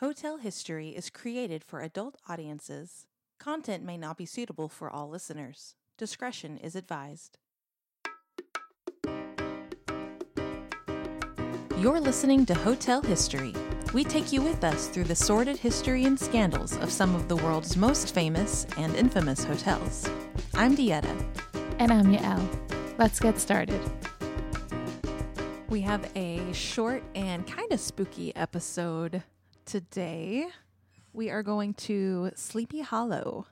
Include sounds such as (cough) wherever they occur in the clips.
Hotel History is created for adult audiences. Content may not be suitable for all listeners. Discretion is advised. You're listening to Hotel History. We take you with us through the sordid history and scandals of some of the world's most famous and infamous hotels. I'm Dieta. And I'm Yael. Let's get started. We have a short and kind of spooky episode today. We are going to Sleepy Hollow.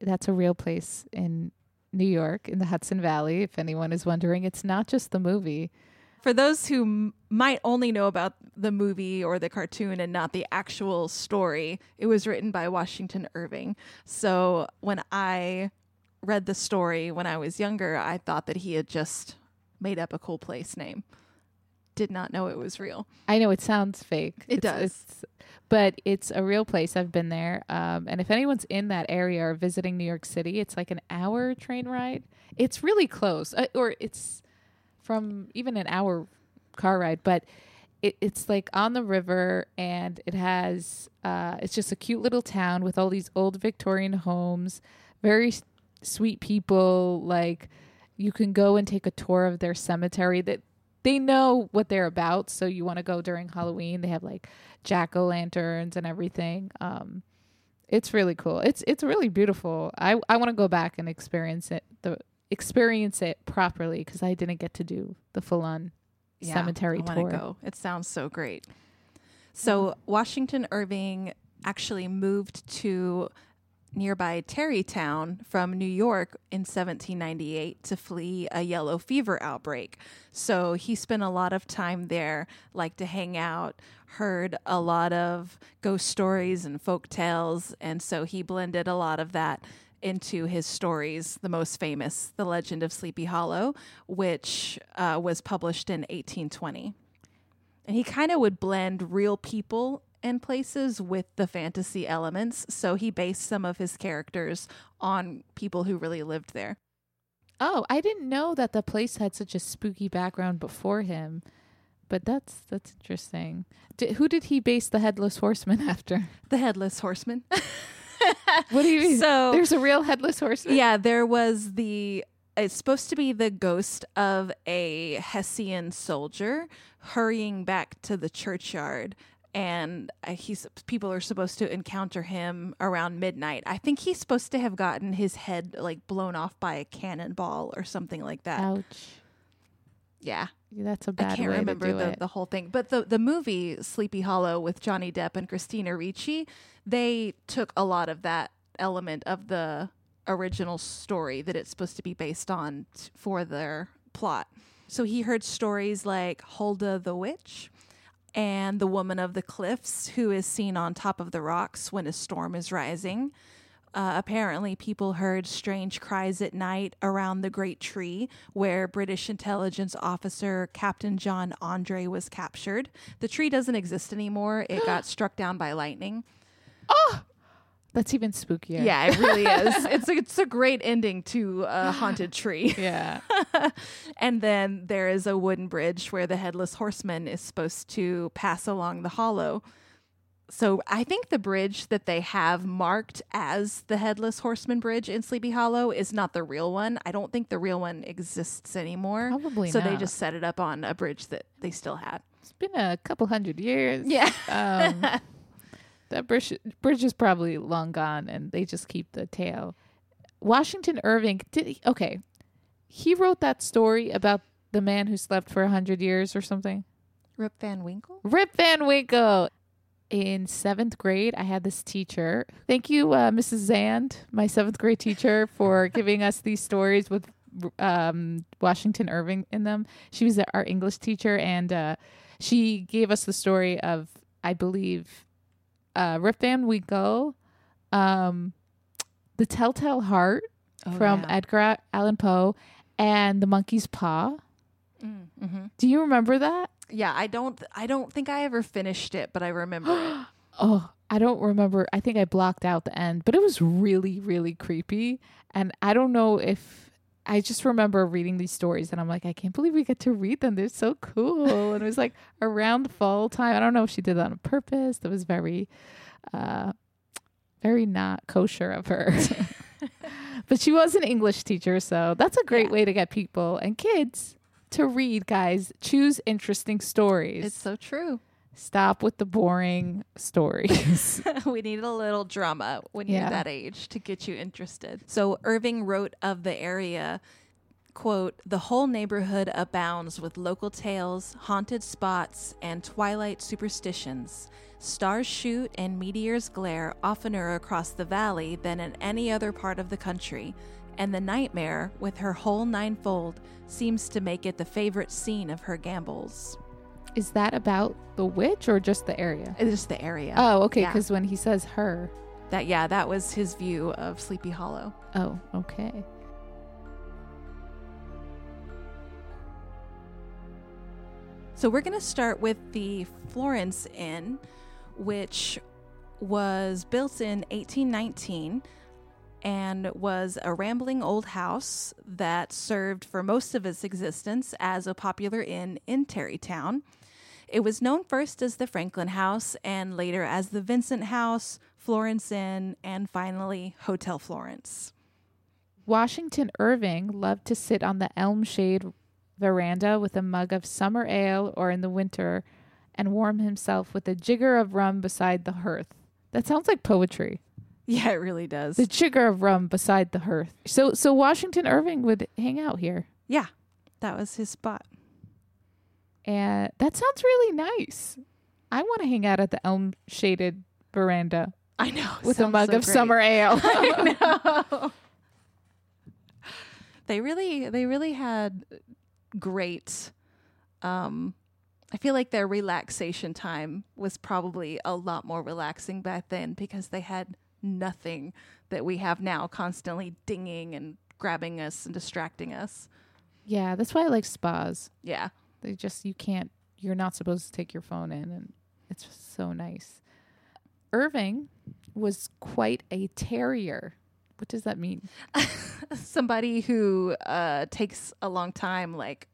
That's a real place in New York, in the Hudson Valley. If anyone is wondering, it's not just the movie. For those who m- might only know about the movie or the cartoon and not the actual story, it was written by Washington Irving. So when I read the story when I was younger, I thought that he had just made up a cool place name. Did not know it was real. I know it sounds fake. It It's- does. it's- but it's a real place. I've been there. Um, and if anyone's in that area or visiting New York City, it's like an hour train ride. It's really close, uh, or it's from even an hour car ride, but it, it's like on the river and it has, uh, it's just a cute little town with all these old Victorian homes, very s- sweet people. Like you can go and take a tour of their cemetery that they know what they're about. So you want to go during Halloween. They have like jack o' lanterns and everything. Um, it's really cool. It's it's really beautiful. I I want to go back and experience it the experience it properly because I didn't get to do the full on cemetery I tour. Go. It sounds so great. So Washington Irving actually moved to nearby Tarrytown from New York in 1798 to flee a yellow fever outbreak. So he spent a lot of time there, liked to hang out, heard a lot of ghost stories and folk tales, and so he blended a lot of that into his stories, the most famous, The Legend of Sleepy Hollow, which uh, was published in 1820. And he kind of would blend real people and places with the fantasy elements. So he based some of his characters on people who really lived there. Oh, I didn't know that the place had such a spooky background before him. But that's that's interesting. Who did he base the headless horseman (laughs) after? The Headless Horseman. (laughs) What do you mean? So- there's a real headless horseman. yeah, there was the. It's supposed to be the ghost of a Hessian soldier hurrying back to the churchyard. And uh, he's people are supposed to encounter him around midnight. I think he's supposed to have gotten his head like blown off by a cannonball or something like that. Ouch. Yeah, That's a bad I can't way remember to do the, it. the whole thing. But the the movie Sleepy Hollow with Johnny Depp and Christina Ricci, they took a lot of that element of the original story that it's supposed to be based on t- for their plot. So he heard stories like Hulda the Witch and the Woman of the Cliffs, who is seen on top of the rocks when a storm is rising. Uh, apparently, people heard strange cries at night around the Great Tree, where British intelligence officer Captain John Andre was captured. The tree doesn't exist anymore. It (gasps) got struck down by lightning. That's even spookier. Yeah, it really is. (laughs) It's a, it's a great ending to a haunted tree. (laughs) Yeah. (laughs) and then there is a wooden bridge where the headless horseman is supposed to pass along the hollow. So I think the bridge that they have marked as the headless horseman bridge in Sleepy Hollow is not the real one. I don't think the real one exists anymore. Probably So they just set it up on a bridge that they still had. It's been a couple hundred years. Yeah. Um, that bridge, bridge is probably long gone, and they just keep the tail. Washington Irving did he, okay. He wrote that story about the man who slept for a hundred years or something. Rip Van Winkle? Rip Van Winkle. In seventh grade, I had this teacher. Thank you, uh, Mrs. Zand, my seventh grade teacher, for (laughs) giving us these stories with um, Washington Irving in them. She was our English teacher, and uh, she gave us the story of, I believe, uh, Rip Van Winkle, um, The Telltale Heart from yeah. Edgar Allan Poe, and The Monkey's Paw. Mm-hmm. Do you remember that? Yeah, I don't I don't think I ever finished it, but I remember it. (gasps) Oh, I don't remember. I think I blocked out the end, but it was really, really creepy. And I don't know if I just remember reading these stories and I'm like, I can't believe we get to read them. They're so cool. and it was like (laughs) around fall time. I don't know if she did that on purpose. That was very, uh, very not kosher of her. (laughs) (laughs) but she was an English teacher. So that's a great Yeah. way to get people and kids to read, guys. Choose interesting stories. It's so true. Stop with the boring stories. (laughs) we need a little drama when Yeah. you're that age to get you interested. So Irving wrote of the area, quote, "The whole neighborhood abounds with local tales, haunted spots, and twilight superstitions. Stars shoot and meteors glare oftener across the valley than in any other part of the country." And the nightmare, with her whole ninefold, seems to make it the favorite scene of her gambols. Is that about the witch or just the area? It's just the area. Oh, okay. Yeah. Because when he says her, that yeah, that was his view of Sleepy Hollow. oh, okay. So we're going to start with the Florence Inn, which was built in 1819 and was a rambling old house that served for most of its existence as a popular inn in Tarrytown. It was known first as the Franklin House and later as the Vincent House, Florence Inn, and finally Hotel Florence. Washington Irving loved to sit on the elm shade veranda with a mug of summer ale or in the winter and warm himself with a jigger of rum beside the hearth. That sounds like poetry. Yeah, it really does. The jigger of rum beside the hearth. So so Washington Irving would hang out here. yeah, that was his spot. And that sounds really nice. I want to hang out at the elm shaded veranda I know. with a mug so of great. summer ale. (laughs) I know. they really they really had great um I feel like their relaxation time was probably a lot more relaxing back then because they had nothing that we have now constantly dinging and grabbing us and distracting us. yeah, that's why I like spas. Yeah. They just you can't you're not supposed to take your phone in and it's just so nice. Irving was quite a tarrier. What does that mean? (laughs) Somebody who uh takes a long time like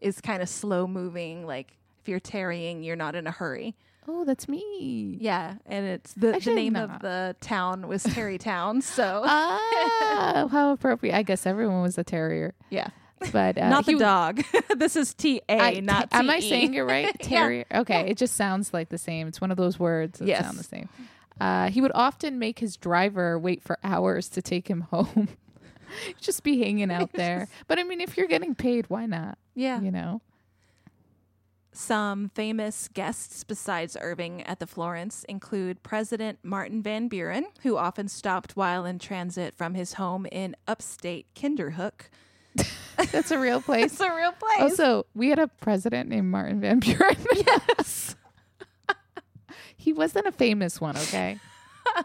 is kind of slow moving like if you're tarrying you're not in a hurry. Oh, that's me. Yeah, and it's the, the name not. of the town was Tarrytown. So Ah, how appropriate. I guess everyone was a tarrier. (laughs) yeah, But uh, not the dog. (laughs) this is T A, not T E. am I saying it right? (laughs) Yeah. Okay, it just sounds like the same. It's one of those words that Yes. sound the same. Uh, he would often make his driver wait for hours to take him home. (laughs) just be hanging out there. But I mean, if you're getting paid, why not? Yeah. You know. Some famous guests besides Irving at the Florence include President Martin Van Buren, who often stopped while in transit from his home in upstate Kinderhook. That's a real place. It's a real place. Also, we had a president named Martin Van Buren. (laughs) yes. he wasn't a famous one, okay? (laughs)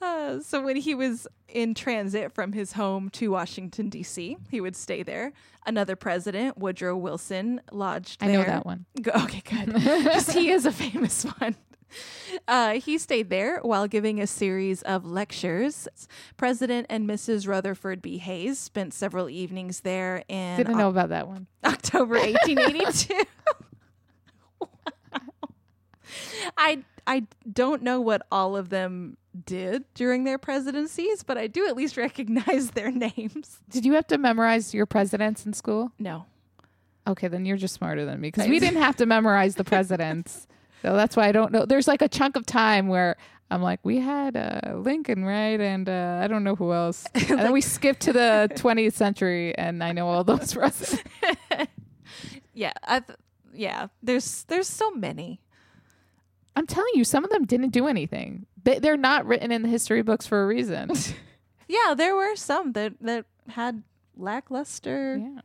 Uh, so when he was in transit from his home to Washington D.C., he would stay there. Another president, Woodrow Wilson, lodged I there. know that one. Go- Okay, good. he is a famous (laughs) one. Uh, he stayed there while giving a series of lectures. President and Mrs. Rutherford B. Hayes spent several evenings there in Didn't Oc- know about that one. (laughs) October 1882. Wow. (laughs) I I don't know what all of them did during their presidencies, but I do at least recognize their names. Did you have to memorize your presidents in school? No. Okay, then you're just smarter than me because we didn't have to memorize the presidents. (laughs) so that's why I don't know. There's like a chunk of time where I'm like, we had uh, Lincoln, right? And uh, I don't know who else. (laughs) And then we skipped to the (laughs) 20th century and I know all those (laughs) presidents. Yeah, I th- yeah, there's there's so many. I'm telling you, some of them didn't do anything. They, they're not written in the history books for a reason. Yeah, there were some that that had lackluster yeah.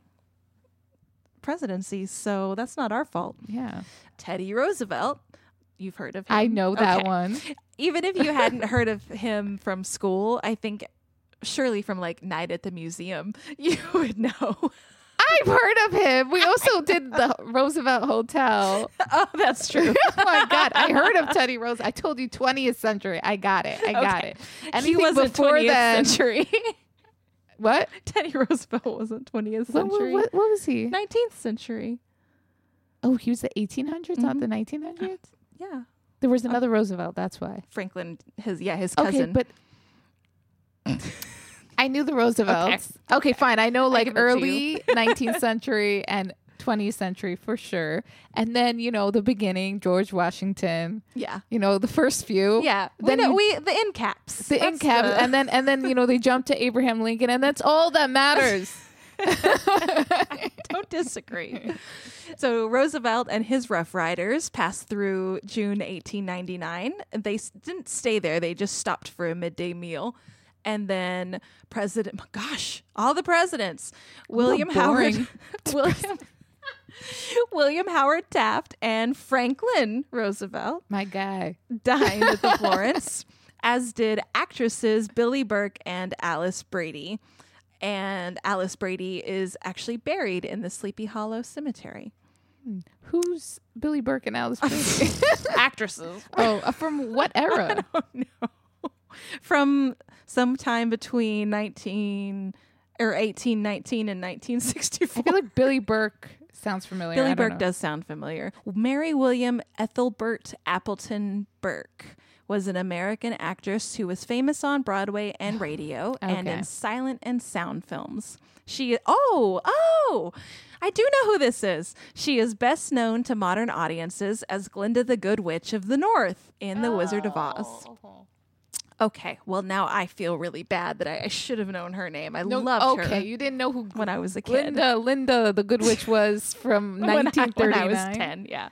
presidencies, so that's not our fault. Yeah. Teddy Roosevelt, you've heard of him. I know that Okay. one. (laughs) Even if you hadn't heard of him from school, I think surely from like night at the museum, (laughs) you would know. I've heard of him. We (laughs) also did the Roosevelt Hotel. oh, that's true. oh my God. I heard of Teddy Rose. I told you 20th century. I got it. I got Okay. it. he Anything wasn't before 20th then, century. What? Teddy Roosevelt wasn't 20th What, what, century. what, what was he? 19th century. Oh, he was the 1800s, not Mhm. the 1900s. Yeah. There was another Roosevelt. That's why. Franklin, his yeah, his cousin. Okay, but I knew the Roosevelts. Okay, fine. I know like to early 19th (laughs) century and 20th century for sure. And then, you know, the beginning, George Washington, yeah. you know, the first few. Yeah. We Then know we the end caps. The in cap, the- and then and then you know they jump to Abraham Lincoln, and that's all that matters. (laughs) (laughs) (laughs) don't disagree. so Roosevelt and his Rough Riders passed through June 1899. They s- didn't stay there; they just stopped for a midday meal. And then President, my gosh, all the presidents, William Howard, boring. (laughs) William, William Howard Taft, and Franklin Roosevelt My guy. dined at the Florence, as did actresses Billie Burke and Alice Brady. And Alice Brady is actually buried in the Sleepy Hollow Cemetery. Who's Billie Burke and Alice Brady? (laughs) (laughs) actresses. oh, uh, from what (laughs) era? Oh no. From sometime between 19 or 1819 and 1964. I 1964. feel like Billie Burke sounds familiar. Billie Burke know. does sound familiar. Mary William Ethelbert Appleton Burke was an American actress who was famous on Broadway and (sighs) radio and in silent and sound films. She oh, oh. I do know who this is. She is best known to modern audiences as Glinda the Good Witch of the North in The Wizard of Oz. Oh. Okay, well now I feel really bad that I, I (laughs) should have known her name. I No, loved okay, her you didn't know who when I was a kid. Linda Linda the Good Witch was from (laughs) when I- 1939. when I was 10, yeah.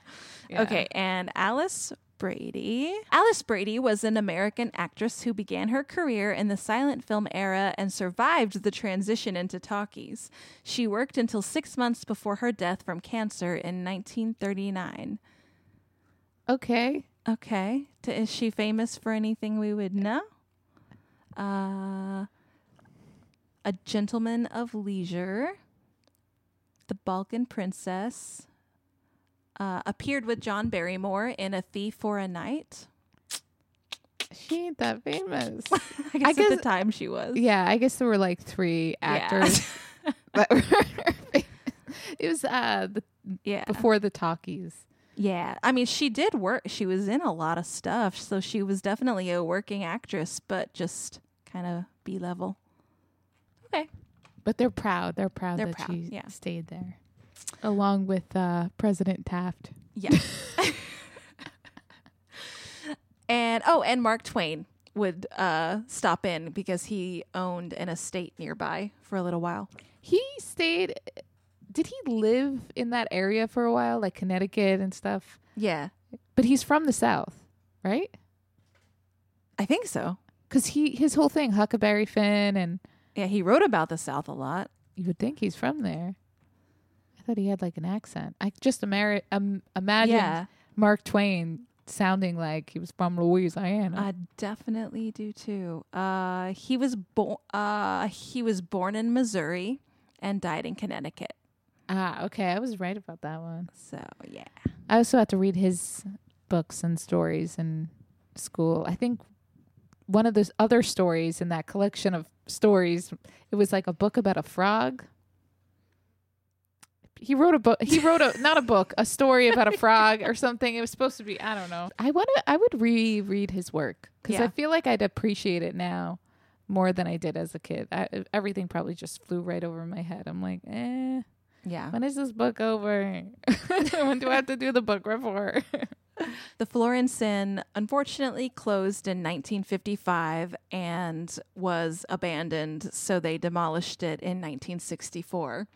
Yeah. Okay, and Alice Brady. Alice Brady was an American actress who began her career in the silent film era and survived the transition into talkies. She worked until six months before her death from cancer in 1939. Okay. Okay, T- is she famous for anything we would know? Uh, a Gentleman of Leisure, The Balkan Princess, uh, appeared with John Barrymore in A Thief for a Night. She ain't that famous. (laughs) I guess, at guess- the time she was. yeah, I guess there were like three Yeah. actors. (laughs) that were it was uh the, yeah. before the talkies. Yeah. I mean, she did work. She was in a lot of stuff. So she was definitely a working actress, but just kind of B level. Okay. But they're proud. They're proud They're that proud, she yeah. stayed there. Along with uh, President Taft. Yeah. (laughs) and oh, and Mark Twain would uh, stop in because he owned an estate nearby for a little while. He stayed did he live in that area for a while, like Connecticut and stuff? Yeah, But he's from the South, right? I think so. Because he his whole thing, Huckleberry Finn, and Yeah, he wrote about the South a lot. you would think he's from there. Thought he had like an accent. I just imar- um, imagine Yeah, Mark Twain sounding like he was from Louisiana. I definitely do too. Uh, he was born. Uh, he was born in Missouri and died in Connecticut. ah, okay, I was right about that one. So yeah, I also had to read his books and stories in school. I think one of those other stories in that collection of stories, it was like a book about a frog. He wrote a book. He wrote a not a book, a story about a frog or something. It was supposed to be. I don't know. I want to. I would reread his work because I feel like I'd appreciate it now more than I did as a kid. I, everything probably just flew right over my head. I'm like, eh. yeah. When is this book over? (laughs) when do I have to do the book report? The Florence Inn unfortunately closed in 1955 and was abandoned, so they demolished it in 1964.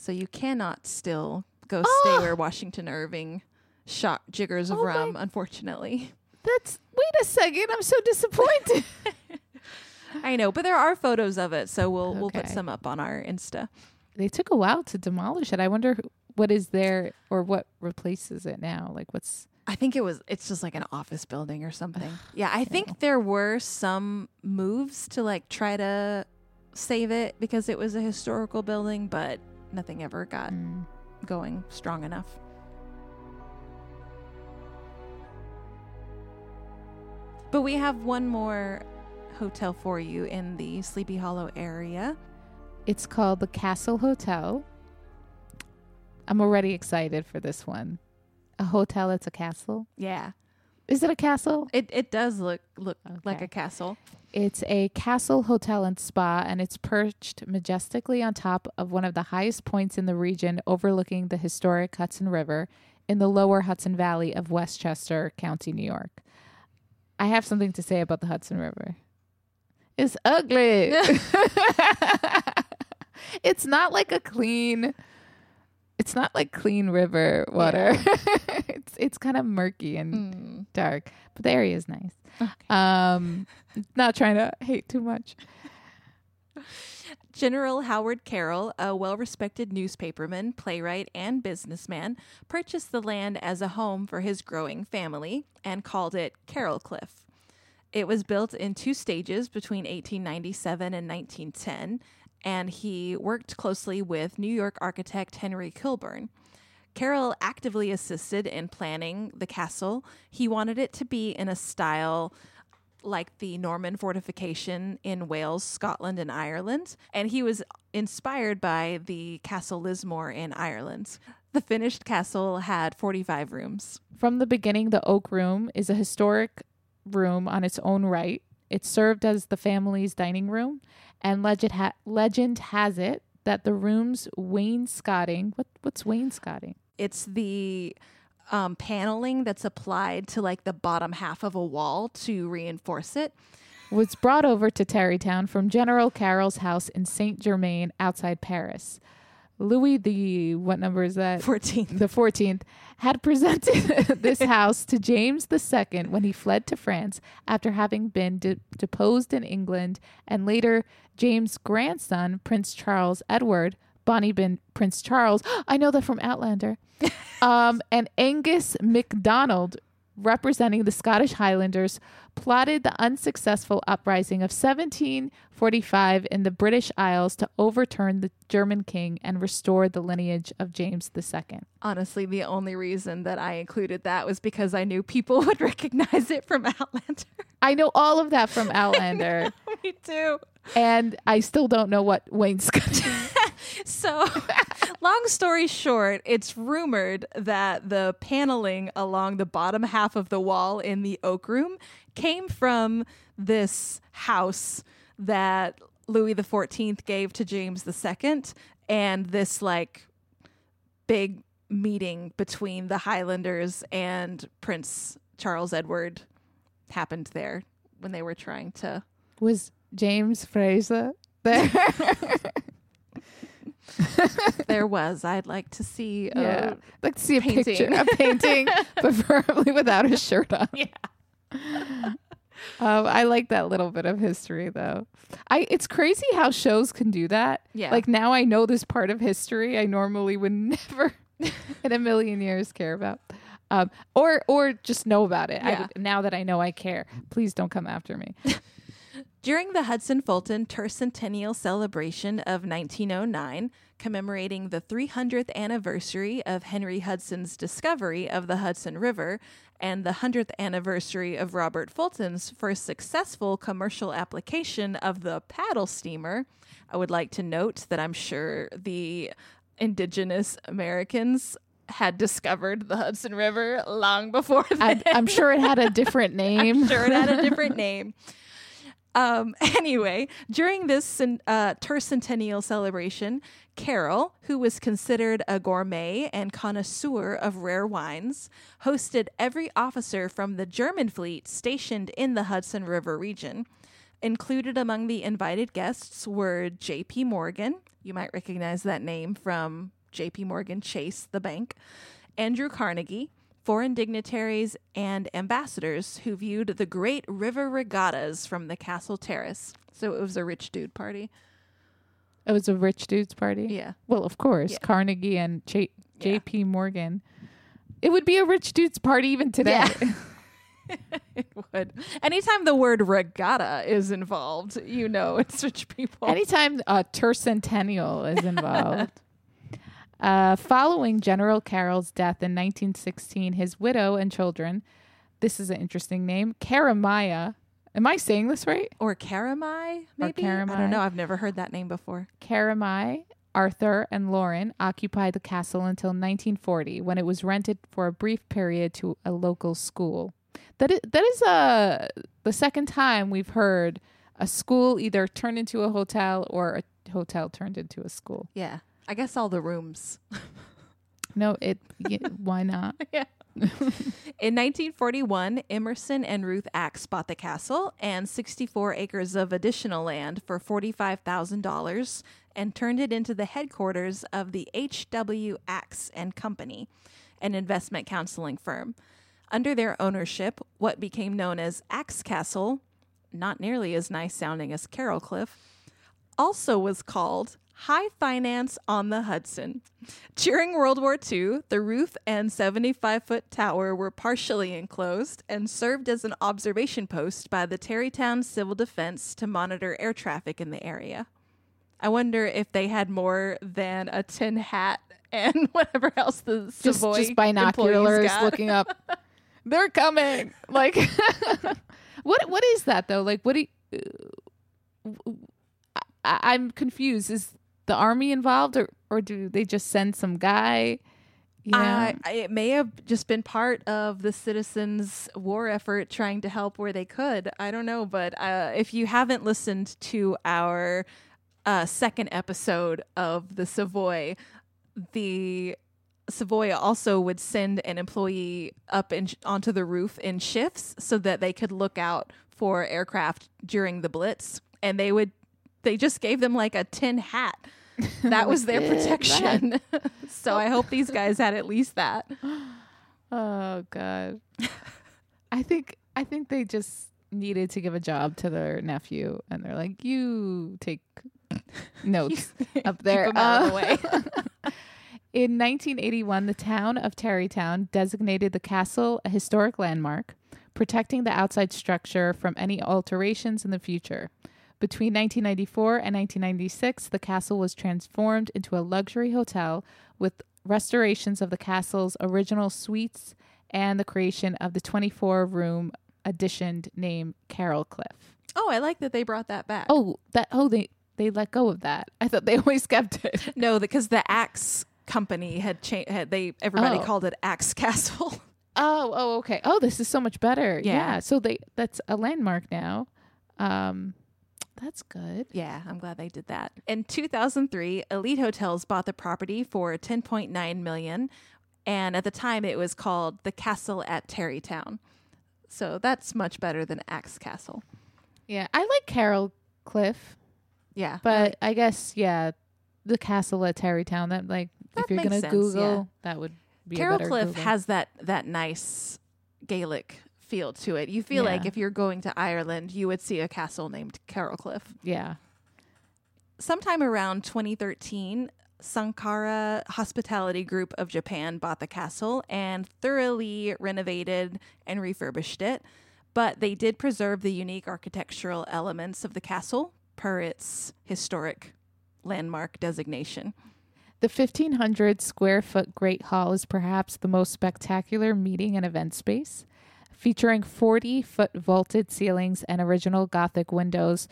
So you cannot still go ah! stay where Washington Irving shot jiggers of Oh my- rum, unfortunately. That's wait a second. I'm so disappointed. (laughs) (laughs) I know, but there are photos of it, so we'll we'll put some up on our Insta. they took a while to demolish it. I wonder who- what is there or what replaces it now. Like what's I think it was it's just like an office building or something. (sighs) yeah, I think there were some moves to like try to save it because it was a historical building, but nothing ever got mm, going strong enough. But we have one more hotel for you in the Sleepy Hollow area. It's called the Castle Hotel. I'm already excited for this one. A hotel that's a castle. Yeah. Is it a castle? It it does look look like a castle. It's a castle hotel and spa, and it's perched majestically on top of one of the highest points in the region, overlooking the historic Hudson River in the lower Hudson Valley of Westchester County, New York. I have something to say about the Hudson River. It's ugly. (laughs) (laughs) it's not like a clean. It's not like clean river water. (laughs) it's it's kind of murky and Mm. dark, but the area is nice. Okay. Um, (laughs) not trying to hate too much. General Howard Carroll, a well respected newspaperman, playwright, and businessman, purchased the land as a home for his growing family and called it Carroll Cliff. It was built in two stages between 1897 and 1910, and he worked closely with New York architect Henry Kilburn. Carroll actively assisted in planning the castle. He wanted it to be in a style like the Norman fortification in Wales, Scotland, and Ireland, and he was inspired by the Castle Lismore in Ireland. The finished castle had 45 rooms. From the beginning, the Oak Room is a historic room on its own right. It served as the family's dining room, and legend, ha- legend has it that the room's wainscoting. What what's wainscoting? It's the um, paneling that's applied to like the bottom half of a wall to reinforce it. Was brought over to Tarrytown from General Carroll's house in Saint Germain outside Paris. Louis the what number is that? 14. the 14th, had presented (laughs) this house to James II when he fled to France after having been de- deposed in England, and later James' grandson, Prince Charles Edward, Bonnie Prince Charles, (gasps) I know that from Outlander, (laughs) um, and Angus MacDonald, representing the Scottish Highlanders, plotted the unsuccessful uprising of 1745 in the British Isles to overturn the German king and restore the lineage of James II. Honestly, the only reason that I included that was because I knew people (laughs) would recognize it from Outlander. I know all of that from (laughs) Outlander, Me too. and I still don't know what wainscot. (laughs) So, long story short, it's rumored that the paneling along the bottom half of the wall in the oak room came from this house that Louis XIV gave to James II, and this like big meeting between the Highlanders and Prince Charles Edward happened there when they were trying to. Was James Fraser there? (laughs) (laughs) There was. I'd like to see. yeah, like to see a painting. picture, a painting, (laughs) preferably without a shirt on. Yeah. (laughs) Um, I like that little bit of history, though. I it's crazy how shows can do that. Yeah. Like now, I know this part of history I normally would never in a million years care about, um, or or just know about it. Yeah. would, now that I know I care, please don't come after me. During the Hudson Fulton Tercentennial celebration of 1909, commemorating the 300th anniversary of Henry Hudson's discovery of the Hudson River and the 100th anniversary of Robert Fulton's first successful commercial application of the paddle steamer, I would like to note that I'm sure the indigenous Americans had discovered the Hudson River long before then. (laughs) I'm sure it had a different name. I'm sure it had a different name. Um, (laughs) anyway, during this uh, tercentennial celebration, Carroll, who was considered a gourmet and connoisseur of rare wines, hosted every officer from the German fleet stationed in the Hudson River region. Included among the invited guests were J.P. Morgan. You might recognize that name from J.P. Morgan Chase, the bank. Andrew Carnegie, foreign dignitaries, and ambassadors who viewed the great river regattas from the castle terrace. So it was a rich dude party. It was a rich dude's party. Yeah. Well, of course, Yeah. Carnegie and J- Yeah. J.P. Morgan. It would be a rich dude's party even today. (laughs) (laughs) it would. Anytime the word regatta is involved, you know it's rich people. Anytime a tercentennial is (laughs) involved. Uh, following General Carroll's death in 1916, his widow and children, this is an interesting name, Karamaya, Am I saying this right? Or Karamai, maybe? I Karamai. I don't know. I've never heard that name before. Karamai, Arthur, and Lauren occupied the castle until 1940 when it was rented for a brief period to a local school. That is, that is uh, the second time we've heard a school either turned into a hotel or a hotel turned into a school. Yeah. I guess all the rooms. (laughs) No, it. y why not? (laughs) yeah. In 1941, Emerson and Ruth Axe bought the castle and 64 acres of additional land for $45,000 and turned it into the headquarters of the H.W. Axe and Company, an investment counseling firm. Under their ownership, what became known as Axe Castle, not nearly as nice sounding as Carroll Cliff, also was called High Finance on the Hudson. During World War II, the roof and 75 foot tower were partially enclosed and served as an observation post by the Tarrytown Civil Defense to monitor air traffic in the area. I wonder if they had more than a tin hat (laughs) and whatever else the Just, Savoy just binoculars looking up. (laughs) They're coming. Like, (laughs) what? What is that though? Like, what do you? Uh, I, I'm confused. Is the army involved, or or do they just send some guy? Know? Uh, it may have just been part of the citizens' war effort trying to help where they could. I don't know, but uh, if you haven't listened to our uh, second episode of the Savoy, the Savoy also would send an employee up in, onto the roof in shifts so that they could look out for aircraft during the blitz, and they would they just gave them like a tin hat. (laughs) That was their protection. (laughs) so I hope these guys had at least that. (gasps) oh god. I think I think they just needed to give a job to their nephew, and they're like, "You take (laughs) notes up there." Keep of the Uh, way. In 1981, the town of Tarrytown designated the castle a historic landmark, protecting the outside structure from any alterations in the future. Between 1994 and 1996, the castle was transformed into a luxury hotel with restorations of the castle's original suites and the creation of the 24 room addition named Carroll Cliff. Oh, I like that they brought that back. Oh, that oh they they let go of that. I thought they (laughs) always kept it. no, because the Axe company had changed. Had they everybody Oh. called it Axe (laughs) Castle. Oh, oh, okay. Oh, this is so much better. Yeah. Yeah. So they that's a landmark now. Um that's good. yeah, I'm glad they did that. In 2003, Elite Hotels bought the property for 10.9 million, and at the time it was called the Castle at Tarrytown. So that's much better than Axe Castle. Yeah. I like Carroll Cliff, Yeah, but I guess yeah, the castle at Tarrytown that like That if you're to sense, Google, yeah. that would be better Cliff Google. has that that nice Gaelic feel to it. You feel like if you're going to Ireland, you would see a castle named Carroll Cliff. Yeah. sometime around 2013, Sankara Hospitality Group of Japan bought the castle and thoroughly renovated and refurbished it. But they did preserve the unique architectural elements of the castle per its historic landmark designation. The 1500 square foot Great Hall is perhaps the most spectacular meeting and event space, featuring 40 foot vaulted ceilings and original Gothic windows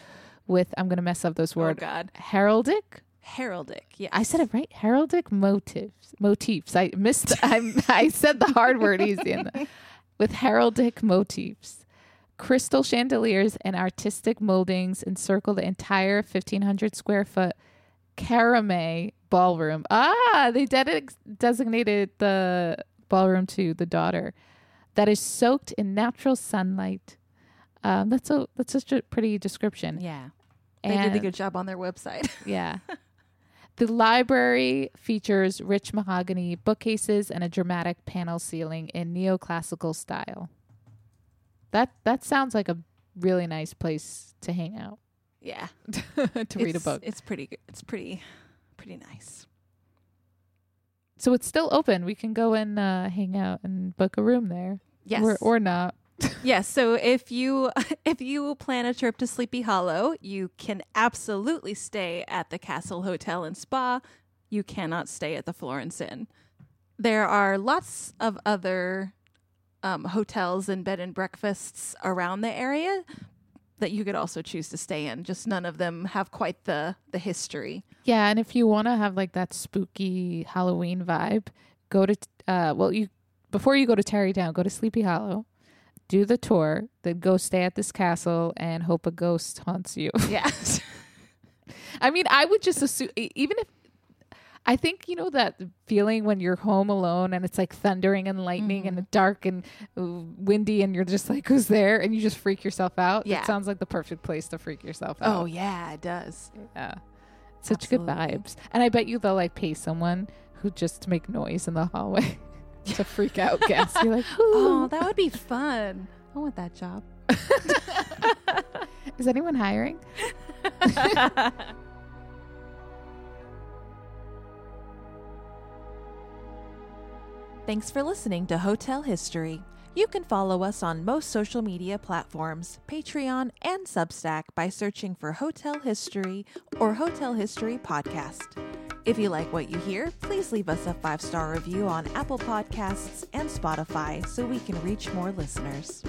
with, I'm going to mess up this word, Oh God, heraldic. heraldic. Yeah, I said it right. Heraldic motifs. Motifs. I missed. I I said the hard word easy. In the, with heraldic motifs, crystal chandeliers and artistic moldings encircle the entire 1,500 square foot Caramay ballroom. Ah, they dedic- designated the ballroom to the daughter. That is soaked in natural sunlight. Um, that's a that's such a pretty description. yeah. They did a good job on their website. (laughs) yeah. The library features rich mahogany bookcases and a dramatic panel ceiling in neoclassical style. That that sounds like a really nice place to hang out yeah, (laughs) to read a book. It's pretty. good. It's pretty, pretty nice. So it's still open. We can go and uh, hang out and book a room there, Yes, or or not. (laughs) Yes, so if you (laughs) if you plan a trip to Sleepy Hollow, you can absolutely stay at the Castle Hotel and Spa. You cannot stay at the Florence Inn. There are lots of other um, hotels and bed and breakfasts around the area, that you could also choose to stay in. Just none of them have quite the the history. Yeah, and if you want to have like that spooky Halloween vibe, go to uh well you before you go to Tarrytown, go to Sleepy Hollow, do the tour, then go stay at this castle and hope a ghost haunts you. (laughs) Yeah. I mean, I would just assume even if I think you know that feeling when you're home alone and it's like thundering and lightning Mm-hmm. and dark and uh, windy and you're just like who's there and you just freak yourself out. Yeah. It sounds like the perfect place to freak yourself out. oh yeah, it does. Yeah. Such good vibes. And I bet you they'll like pay someone who just make noise in the hallway (laughs) to freak out guests. You're like, (laughs) Oh, that would be fun. I want that job. (laughs) is anyone hiring? Thanks for listening to Hotel History. You can follow us on most social media platforms, Patreon, and Substack by searching for Hotel History or Hotel History Podcast. If you like what you hear, please leave us a five star review on Apple Podcasts and Spotify so we can reach more listeners.